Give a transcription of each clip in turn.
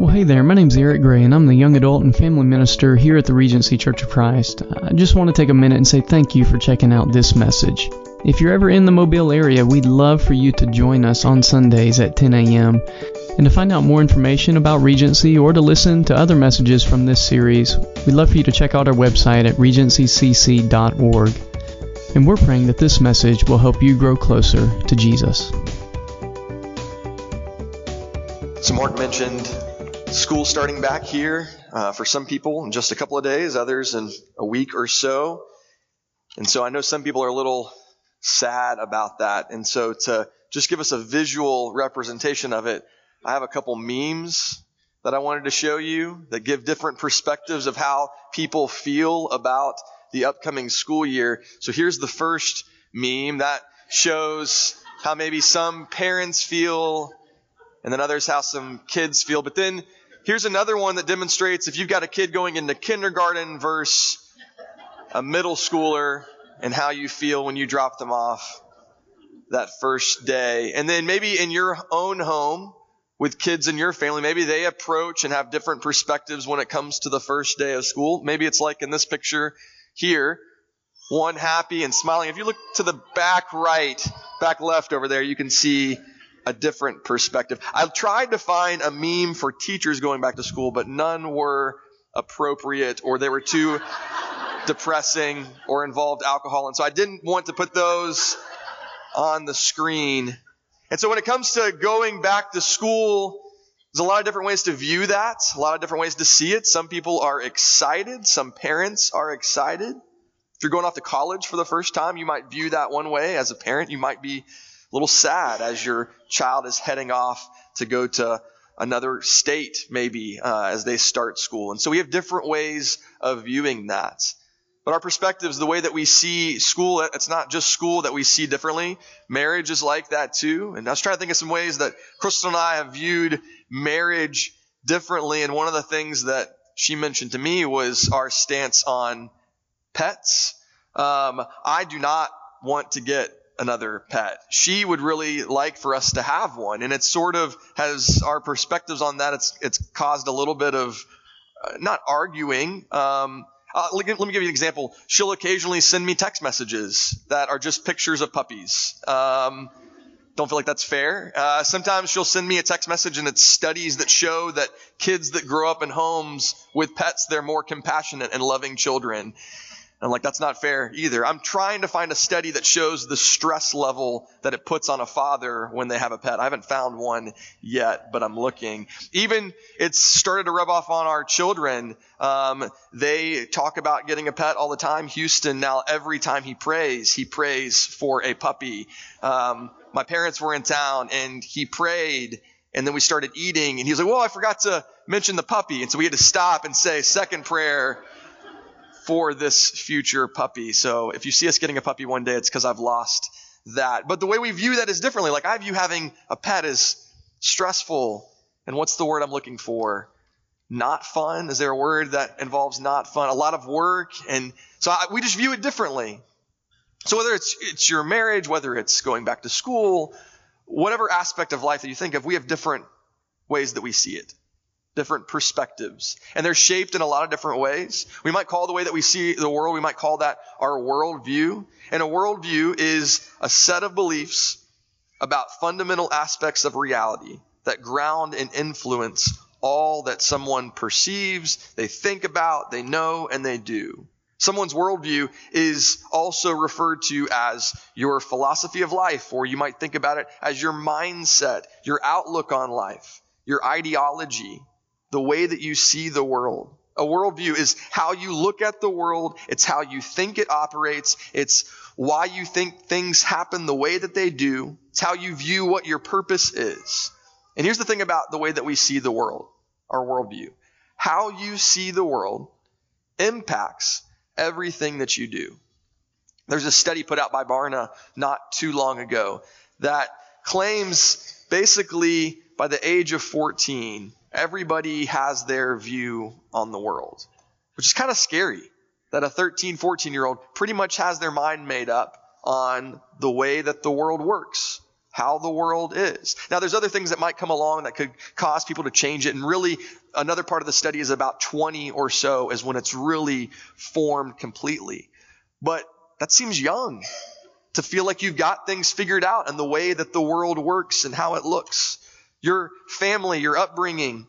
Well, hey there, my name's Eric Gray, and I'm the young adult and family minister here at the Regency Church of Christ. I just want to take a minute and say thank you for checking out this message. If you're ever in the Mobile area, we'd love for you to join us on Sundays at 10 a.m. And to find out more information about Regency or to listen to other messages from this series, we'd love for you to check out our website at regencycc.org. And we're praying that this message will help you grow closer to Jesus. So, Mark mentioned school starting back here uh, for some people in just a couple of days, others in a week or so. And so I know some people are a little sad about that. And so to just give us a visual representation of it, I have a couple memes that I wanted to show you that give different perspectives of how people feel about the upcoming school year. So here's the first meme that shows how maybe some parents feel and then others how some kids feel. But then Here's another one that demonstrates if you've got a kid going into kindergarten versus a middle schooler and how you feel when you drop them off that first day. And then maybe in your own home with kids in your family, maybe they approach and have different perspectives when it comes to the first day of school. Maybe it's like in this picture here, one happy and smiling. If you look to the back right, back left over there, you can see a different perspective. I've tried to find a meme for teachers going back to school, but none were appropriate or they were too depressing or involved alcohol. And so I didn't want to put those on the screen. And so when it comes to going back to school, there's a lot of different ways to view that, a lot of different ways to see it. Some people are excited. Some parents are excited. If you're going off to college for the first time, you might view that one way. As a parent, you might be little sad as your child is heading off to go to another state, maybe, uh, as they start school. And so we have different ways of viewing that. But our perspectives, the way that we see school, it's not just school that we see differently. Marriage is like that too. And I was trying to think of some ways that Crystal and I have viewed marriage differently. And one of the things that she mentioned to me was our stance on pets. Um, I do not want to get another pet. She would really like for us to have one, and it sort of has our perspectives on that. It's it's caused a little bit of uh, not arguing. Um, uh, let, let, me give you an example. She'll occasionally send me text messages that are just pictures of puppies. Um, don't feel like that's fair. Uh, sometimes she'll send me a text message and it's studies that show that kids that grow up in homes with pets, they're more compassionate and loving children. I'm like, that's not fair either. I'm trying to find a study that shows the stress level that it puts on a father when they have a pet. I haven't found one yet, but I'm looking. Even it's started to rub off on our children. Um, they talk about getting a pet all the time. Houston now, every time he prays, he prays for a puppy. Um, my parents were in town and he prayed and then we started eating and he was like, well, I forgot to mention the puppy. And so we had to stop and say second prayer for this future puppy. So if you see us getting a puppy one day, it's because I've lost that. But the way we view that is differently. Like I view having a pet as stressful. And what's the word I'm looking for? Not fun. Is there a word that involves not fun? A lot of work. And so I, we just view it differently. So whether it's, it's your marriage, whether it's going back to school, whatever aspect of life that you think of, we have different ways that we see it different perspectives. And they're shaped in a lot of different ways. We might call the way that we see the world, we might call that our worldview. And a worldview is a set of beliefs about fundamental aspects of reality that ground and influence all that someone perceives, they think about, they know, and they do. Someone's worldview is also referred to as your philosophy of life, or you might think about it as your mindset, your outlook on life, your ideology the way that you see the world. A worldview is how you look at the world. It's how you think it operates. It's why you think things happen the way that they do. It's how you view what your purpose is. And here's the thing about the way that we see the world, our worldview. How you see the world impacts everything that you do. There's a study put out by Barna not too long ago that claims basically by the age of 14, everybody has their view on the world, which is kind of scary that a 13, 14 year old pretty much has their mind made up on the way that the world works, how the world is. Now, there's other things that might come along that could cause people to change it. And really, another part of the study is about 20 or so is when it's really formed completely. But that seems young to feel like you've got things figured out and the way that the world works and how it looks. Your family, your upbringing,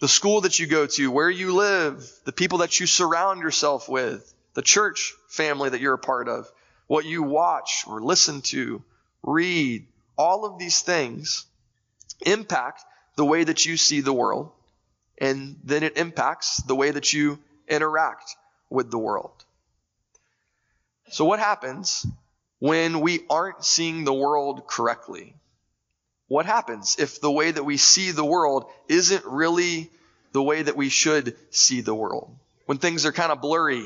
the school that you go to, where you live, the people that you surround yourself with, the church family that you're a part of, what you watch or listen to, read, all of these things impact the way that you see the world, and then it impacts the way that you interact with the world. So, what happens when we aren't seeing the world correctly? What happens if the way that we see the world isn't really the way that we should see the world? When things are kind of blurry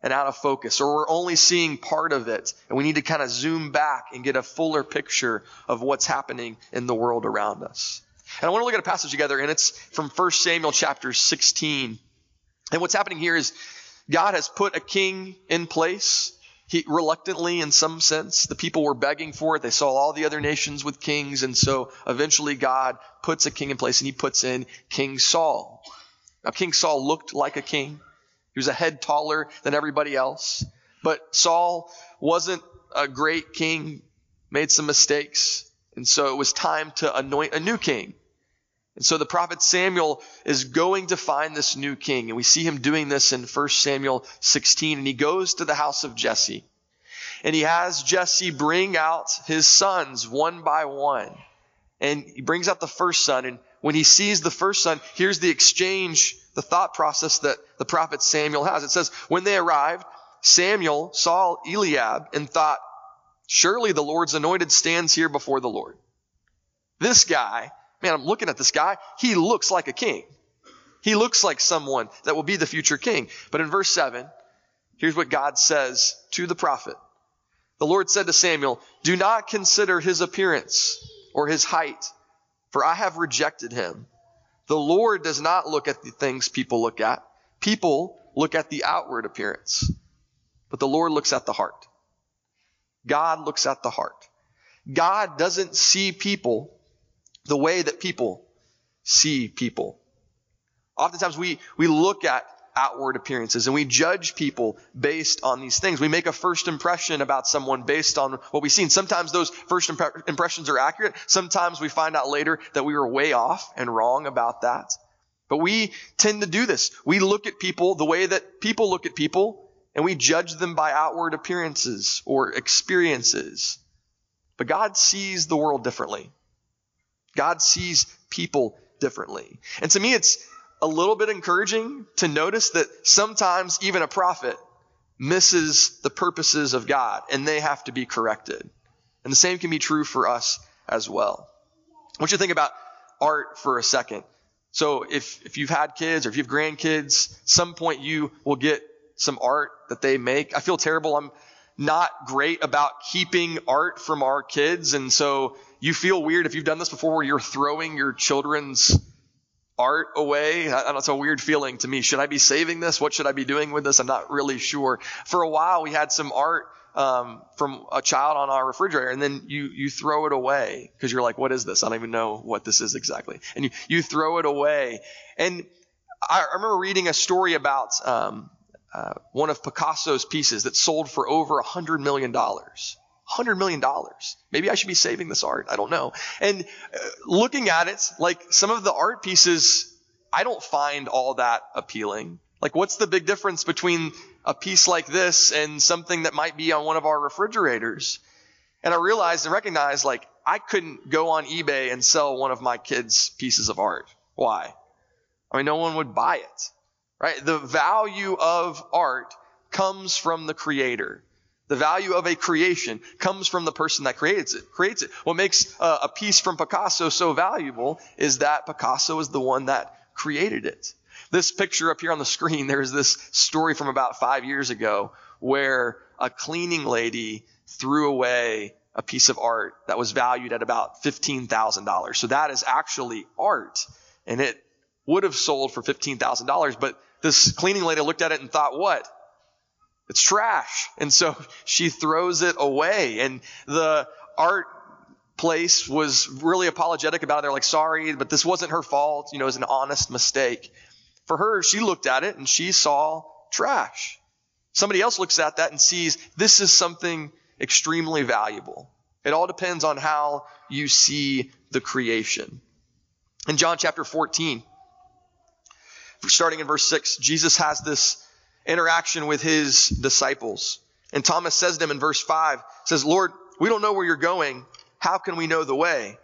and out of focus, or we're only seeing part of it, and we need to kind of zoom back and get a fuller picture of what's happening in the world around us. And I want to look at a passage together, and it's from 1 Samuel chapter 16. And what's happening here is God has put a king in place he, reluctantly, in some sense, the people were begging for it. They saw all the other nations with kings, and so eventually God puts a king in place, and he puts in King Saul. Now, King Saul looked like a king. He was a head taller than everybody else. But Saul wasn't a great king, made some mistakes, and so it was time to anoint a new king. And so the prophet Samuel is going to find this new king. And we see him doing this in 1 Samuel 16. And he goes to the house of Jesse. And he has Jesse bring out his sons one by one. And he brings out the first son. And when he sees the first son, here's the exchange, the thought process that the prophet Samuel has. It says, when they arrived, Samuel saw Eliab and thought, surely the Lord's anointed stands here before the Lord. This guy man, I'm looking at this guy. He looks like a king. He looks like someone that will be the future king. But in verse 7, here's what God says to the prophet. The Lord said to Samuel, Do not consider his appearance or his height, for I have rejected him. The Lord does not look at the things people look at. People look at the outward appearance, but the Lord looks at the heart. God looks at the heart. God doesn't see people the way that people see people. Oftentimes we, we look at outward appearances and we judge people based on these things. We make a first impression about someone based on what we've seen. Sometimes those first impre- impressions are accurate. Sometimes we find out later that we were way off and wrong about that. But we tend to do this. We look at people the way that people look at people and we judge them by outward appearances or experiences. But God sees the world differently. God sees people differently. And to me, it's a little bit encouraging to notice that sometimes even a prophet misses the purposes of God and they have to be corrected. And the same can be true for us as well. I want you to think about art for a second. So if, if you've had kids or if you have grandkids, some point you will get some art that they make. I feel terrible. I'm not great about keeping art from our kids. And so you feel weird if you've done this before where you're throwing your children's art away. I, know it's a weird feeling to me. Should I be saving this? What should I be doing with this? I'm not really sure. For a while, we had some art um, from a child on our refrigerator, and then you you throw it away because you're like, what is this? I don't even know what this is exactly, and you you throw it away. And I, I remember reading a story about um, uh, one of Picasso's pieces that sold for over a hundred million dollars. $100 million. Maybe I should be saving this art. I don't know. And uh, looking at it, like some of the art pieces, I don't find all that appealing. Like what's the big difference between a piece like this and something that might be on one of our refrigerators? And I realized and recognized like I couldn't go on eBay and sell one of my kids' pieces of art. Why? I mean, no one would buy it, right? The value of art comes from the creator. The value of a creation comes from the person that creates it. Creates it. What makes a, a piece from Picasso so valuable is that Picasso is the one that created it. This picture up here on the screen, there's this story from about five years ago where a cleaning lady threw away a piece of art that was valued at about $15,000. So that is actually art. And it would have sold for $15,000, but this cleaning lady looked at it and thought, what? It's trash. And so she throws it away. And the art place was really apologetic about it. They're like, sorry, but this wasn't her fault. You know, it was an honest mistake. For her, she looked at it and she saw trash. Somebody else looks at that and sees this is something extremely valuable. It all depends on how you see the creation. In John chapter 14, starting in verse 6, Jesus has this interaction with his disciples. And Thomas says to him in verse 5, says, Lord, we don't know where you're going. How can we know the way?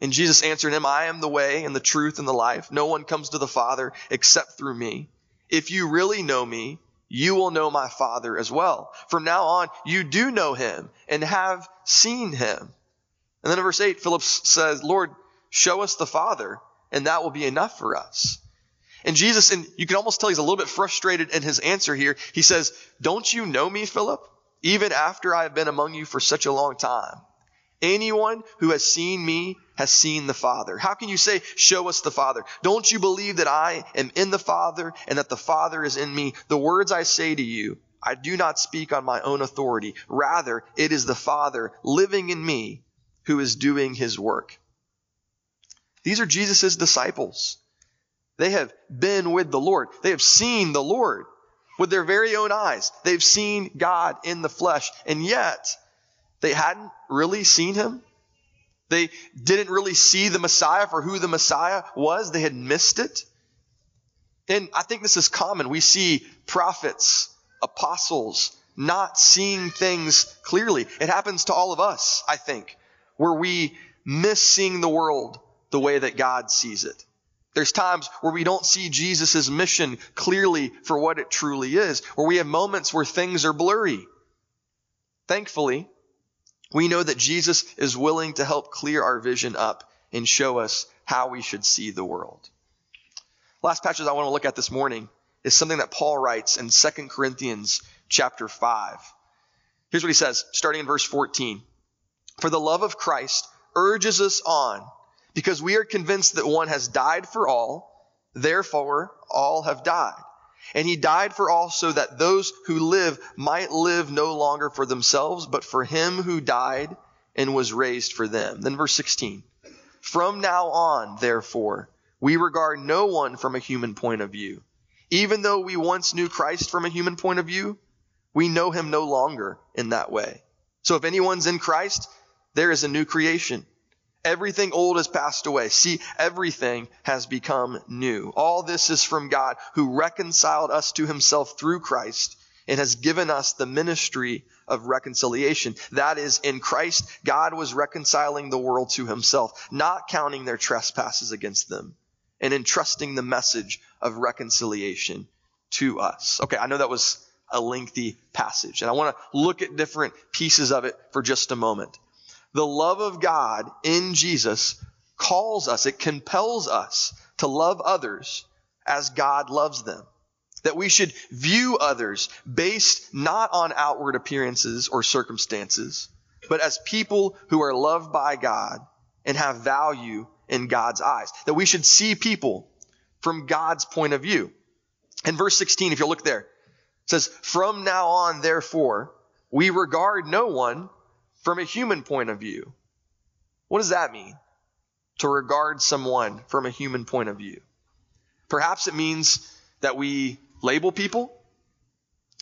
And Jesus answered him, I am the way and the truth and the life. No one comes to the Father except through me. If you really know me, you will know my Father as well. From now on, you do know him and have seen him. And then in verse 8, Philip says, Lord, show us the Father, and that will be enough for us. And Jesus, and you can almost tell he's a little bit frustrated in his answer here. He says, Don't you know me, Philip? Even after I have been among you for such a long time. Anyone who has seen me has seen the Father. How can you say, show us the Father? Don't you believe that I am in the Father and that the Father is in me? The words I say to you, I do not speak on my own authority. Rather, it is the Father living in me who is doing his work. These are Jesus' disciples. They have been with the Lord. They have seen the Lord with their very own eyes. They've seen God in the flesh. And yet, they hadn't really seen him. They didn't really see the Messiah for who the Messiah was. They had missed it. And I think this is common. We see prophets, apostles, not seeing things clearly. It happens to all of us, I think, where we miss seeing the world the way that God sees it. There's times where we don't see Jesus' mission clearly for what it truly is, where we have moments where things are blurry. Thankfully, we know that Jesus is willing to help clear our vision up and show us how we should see the world. Last passage I want to look at this morning is something that Paul writes in 2 Corinthians chapter 5. Here's what he says, starting in verse 14. For the love of Christ urges us on, because we are convinced that one has died for all, therefore all have died. And he died for all so that those who live might live no longer for themselves, but for him who died and was raised for them. Then verse 16. From now on, therefore, we regard no one from a human point of view. Even though we once knew Christ from a human point of view, we know him no longer in that way. So if anyone's in Christ, there is a new creation. Everything old has passed away. See, everything has become new. All this is from God who reconciled us to himself through Christ and has given us the ministry of reconciliation. That is, in Christ, God was reconciling the world to himself, not counting their trespasses against them, and entrusting the message of reconciliation to us. Okay, I know that was a lengthy passage, and I want to look at different pieces of it for just a moment. The love of God in Jesus calls us, it compels us to love others as God loves them. That we should view others based not on outward appearances or circumstances, but as people who are loved by God and have value in God's eyes. That we should see people from God's point of view. In verse 16, if you look there, says, From now on, therefore, we regard no one from a human point of view. What does that mean? To regard someone from a human point of view. Perhaps it means that we label people,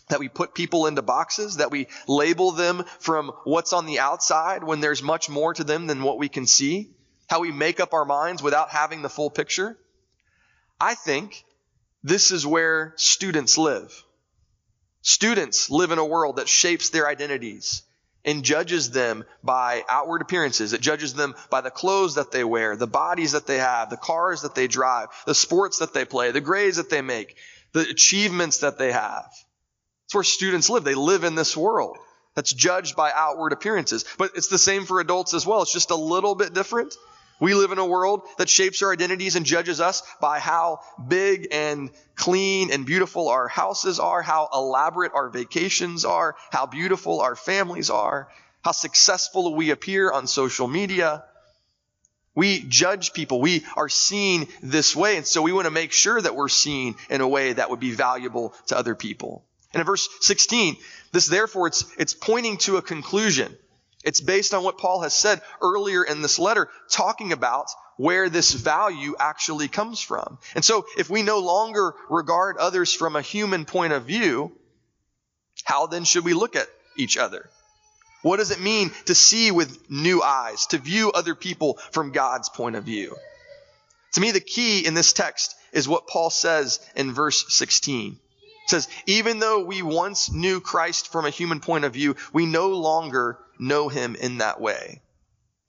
that we put people into boxes, that we label them from what's on the outside when there's much more to them than what we can see, how we make up our minds without having the full picture. I think this is where students live. Students live in a world that shapes their identities and judges them by outward appearances. It judges them by the clothes that they wear, the bodies that they have, the cars that they drive, the sports that they play, the grades that they make, the achievements that they have. It's where students live. They live in this world that's judged by outward appearances. But it's the same for adults as well. It's just a little bit different. We live in a world that shapes our identities and judges us by how big and clean and beautiful our houses are, how elaborate our vacations are, how beautiful our families are, how successful we appear on social media. We judge people. We are seen this way. And so we want to make sure that we're seen in a way that would be valuable to other people. And in verse 16, this therefore, it's, it's pointing to a conclusion. It's based on what Paul has said earlier in this letter, talking about where this value actually comes from. And so, if we no longer regard others from a human point of view, how then should we look at each other? What does it mean to see with new eyes, to view other people from God's point of view? To me, the key in this text is what Paul says in verse 16. It says, even though we once knew Christ from a human point of view, we no longer know him in that way.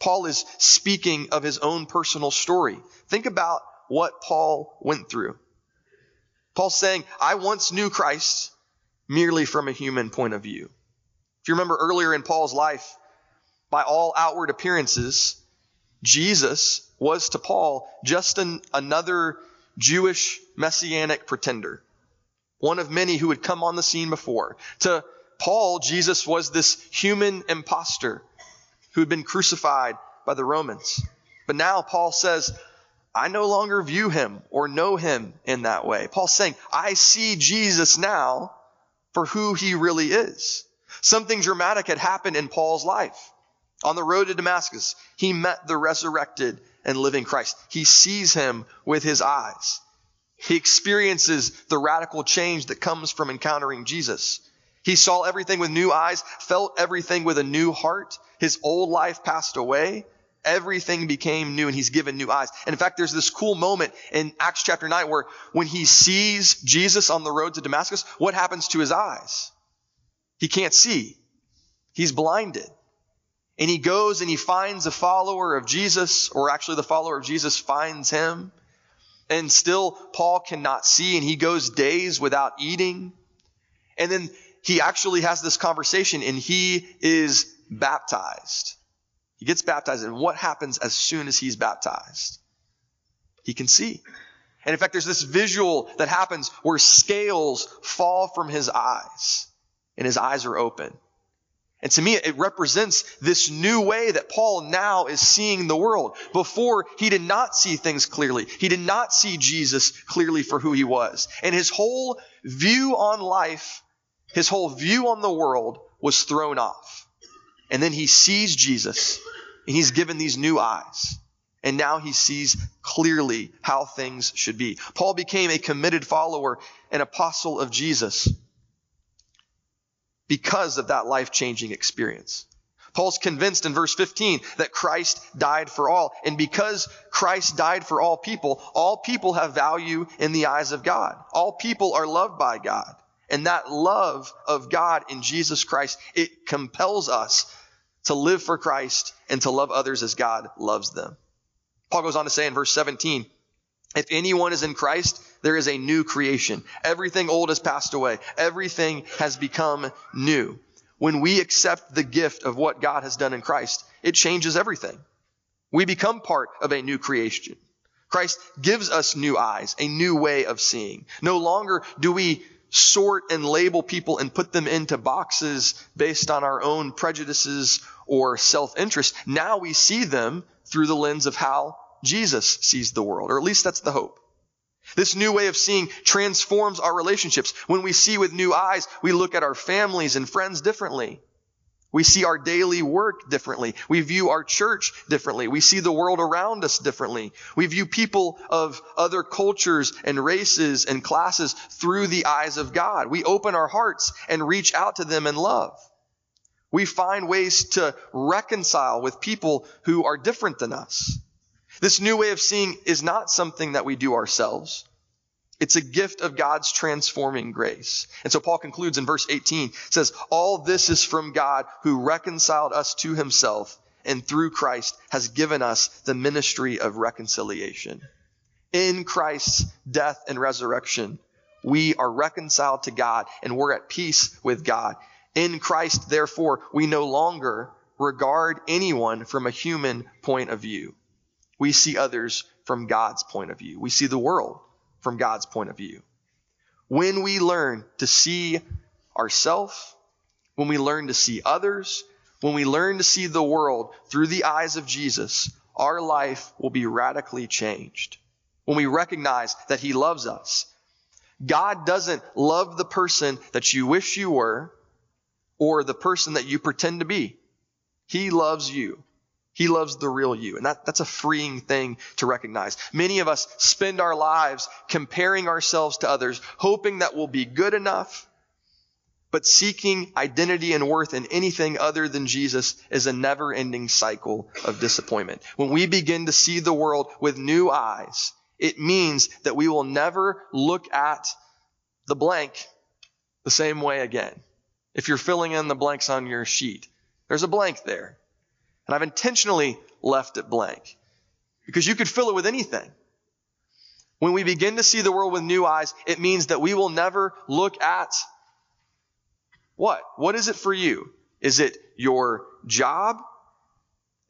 Paul is speaking of his own personal story. Think about what Paul went through. Paul's saying, I once knew Christ merely from a human point of view. If you remember earlier in Paul's life, by all outward appearances, Jesus was to Paul just an, another Jewish messianic pretender, one of many who had come on the scene before. To Paul, Jesus was this human impostor who had been crucified by the Romans. But now Paul says, I no longer view him or know him in that way. Paul's saying, I see Jesus now for who he really is. Something dramatic had happened in Paul's life. On the road to Damascus, he met the resurrected and living Christ. He sees him with his eyes. He experiences the radical change that comes from encountering Jesus. He saw everything with new eyes, felt everything with a new heart. His old life passed away. Everything became new and he's given new eyes. And in fact, there's this cool moment in Acts chapter 9 where when he sees Jesus on the road to Damascus, what happens to his eyes? He can't see. He's blinded. And he goes and he finds a follower of Jesus, or actually the follower of Jesus finds him. And still Paul cannot see and he goes days without eating. And then he actually has this conversation and he is baptized. He gets baptized, and what happens as soon as he's baptized? He can see. And in fact, there's this visual that happens where scales fall from his eyes, and his eyes are open. And to me, it represents this new way that Paul now is seeing the world. Before, he did not see things clearly. He did not see Jesus clearly for who he was. And his whole view on life, his whole view on the world was thrown off. And then he sees Jesus and he's given these new eyes. And now he sees clearly how things should be. Paul became a committed follower and apostle of Jesus because of that life changing experience. Paul's convinced in verse 15 that Christ died for all. And because Christ died for all people, all people have value in the eyes of God. All people are loved by God. And that love of God in Jesus Christ, it compels us to live for Christ and to love others as God loves them. Paul goes on to say in verse 17, if anyone is in Christ, there is a new creation. Everything old has passed away. Everything has become new. When we accept the gift of what God has done in Christ, it changes everything. We become part of a new creation. Christ gives us new eyes, a new way of seeing. No longer do we sort and label people and put them into boxes based on our own prejudices or self-interest. Now we see them through the lens of how Jesus sees the world, or at least that's the hope. This new way of seeing transforms our relationships. When we see with new eyes, we look at our families and friends differently. We see our daily work differently. We view our church differently. We see the world around us differently. We view people of other cultures and races and classes through the eyes of God. We open our hearts and reach out to them in love. We find ways to reconcile with people who are different than us. This new way of seeing is not something that we do ourselves. It's a gift of God's transforming grace. And so Paul concludes in verse 18, says, All this is from God who reconciled us to himself and through Christ has given us the ministry of reconciliation. In Christ's death and resurrection, we are reconciled to God and we're at peace with God. In Christ, therefore, we no longer regard anyone from a human point of view. We see others from God's point of view. We see the world from God's point of view. When we learn to see ourselves, when we learn to see others, when we learn to see the world through the eyes of Jesus, our life will be radically changed. When we recognize that He loves us, God doesn't love the person that you wish you were or the person that you pretend to be. He loves you. He loves the real you. And that, that's a freeing thing to recognize. Many of us spend our lives comparing ourselves to others, hoping that we'll be good enough. But seeking identity and worth in anything other than Jesus is a never ending cycle of disappointment. When we begin to see the world with new eyes, it means that we will never look at the blank the same way again. If you're filling in the blanks on your sheet, there's a blank there. And I've intentionally left it blank because you could fill it with anything. When we begin to see the world with new eyes, it means that we will never look at what? What is it for you? Is it your job?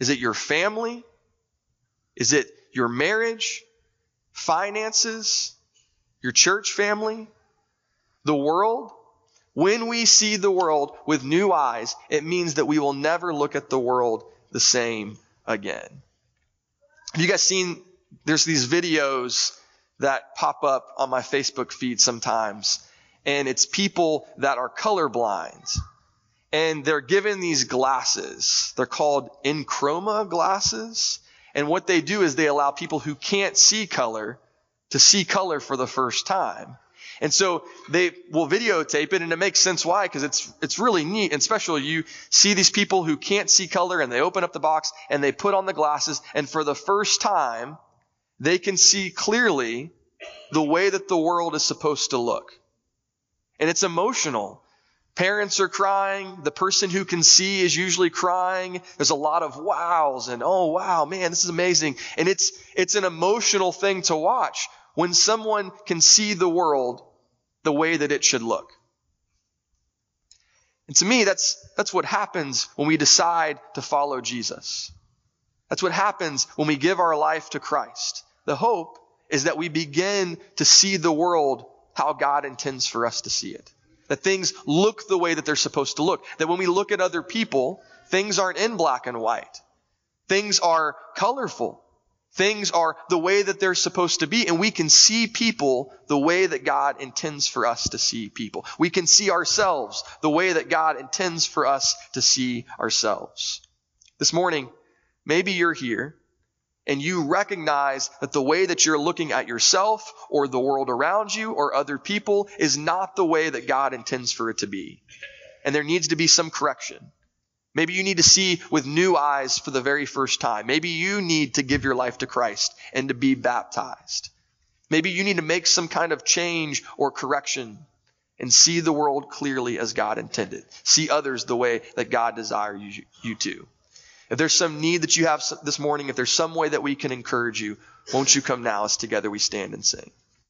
Is it your family? Is it your marriage? Finances? Your church family? The world? When we see the world with new eyes, it means that we will never look at the world the same again. Have you guys seen, there's these videos that pop up on my Facebook feed sometimes, and it's people that are colorblind. And they're given these glasses. They're called EnChroma glasses. And what they do is they allow people who can't see color to see color for the first time. And so they will videotape it and it makes sense why, because it's, it's really neat and special. You see these people who can't see color and they open up the box and they put on the glasses and for the first time, they can see clearly the way that the world is supposed to look. And it's emotional. Parents are crying. The person who can see is usually crying. There's a lot of wows and, oh wow, man, this is amazing. And it's, it's an emotional thing to watch when someone can see the world the way that it should look. And to me, that's, that's what happens when we decide to follow Jesus. That's what happens when we give our life to Christ. The hope is that we begin to see the world how God intends for us to see it. That things look the way that they're supposed to look. That when we look at other people, things aren't in black and white. Things are colorful. Things are the way that they're supposed to be, and we can see people the way that God intends for us to see people. We can see ourselves the way that God intends for us to see ourselves. This morning, maybe you're here and you recognize that the way that you're looking at yourself or the world around you or other people is not the way that God intends for it to be. And there needs to be some correction. Maybe you need to see with new eyes for the very first time. Maybe you need to give your life to Christ and to be baptized. Maybe you need to make some kind of change or correction and see the world clearly as God intended. See others the way that God desires you, you to. If there's some need that you have this morning, if there's some way that we can encourage you, won't you come now as together we stand and sing?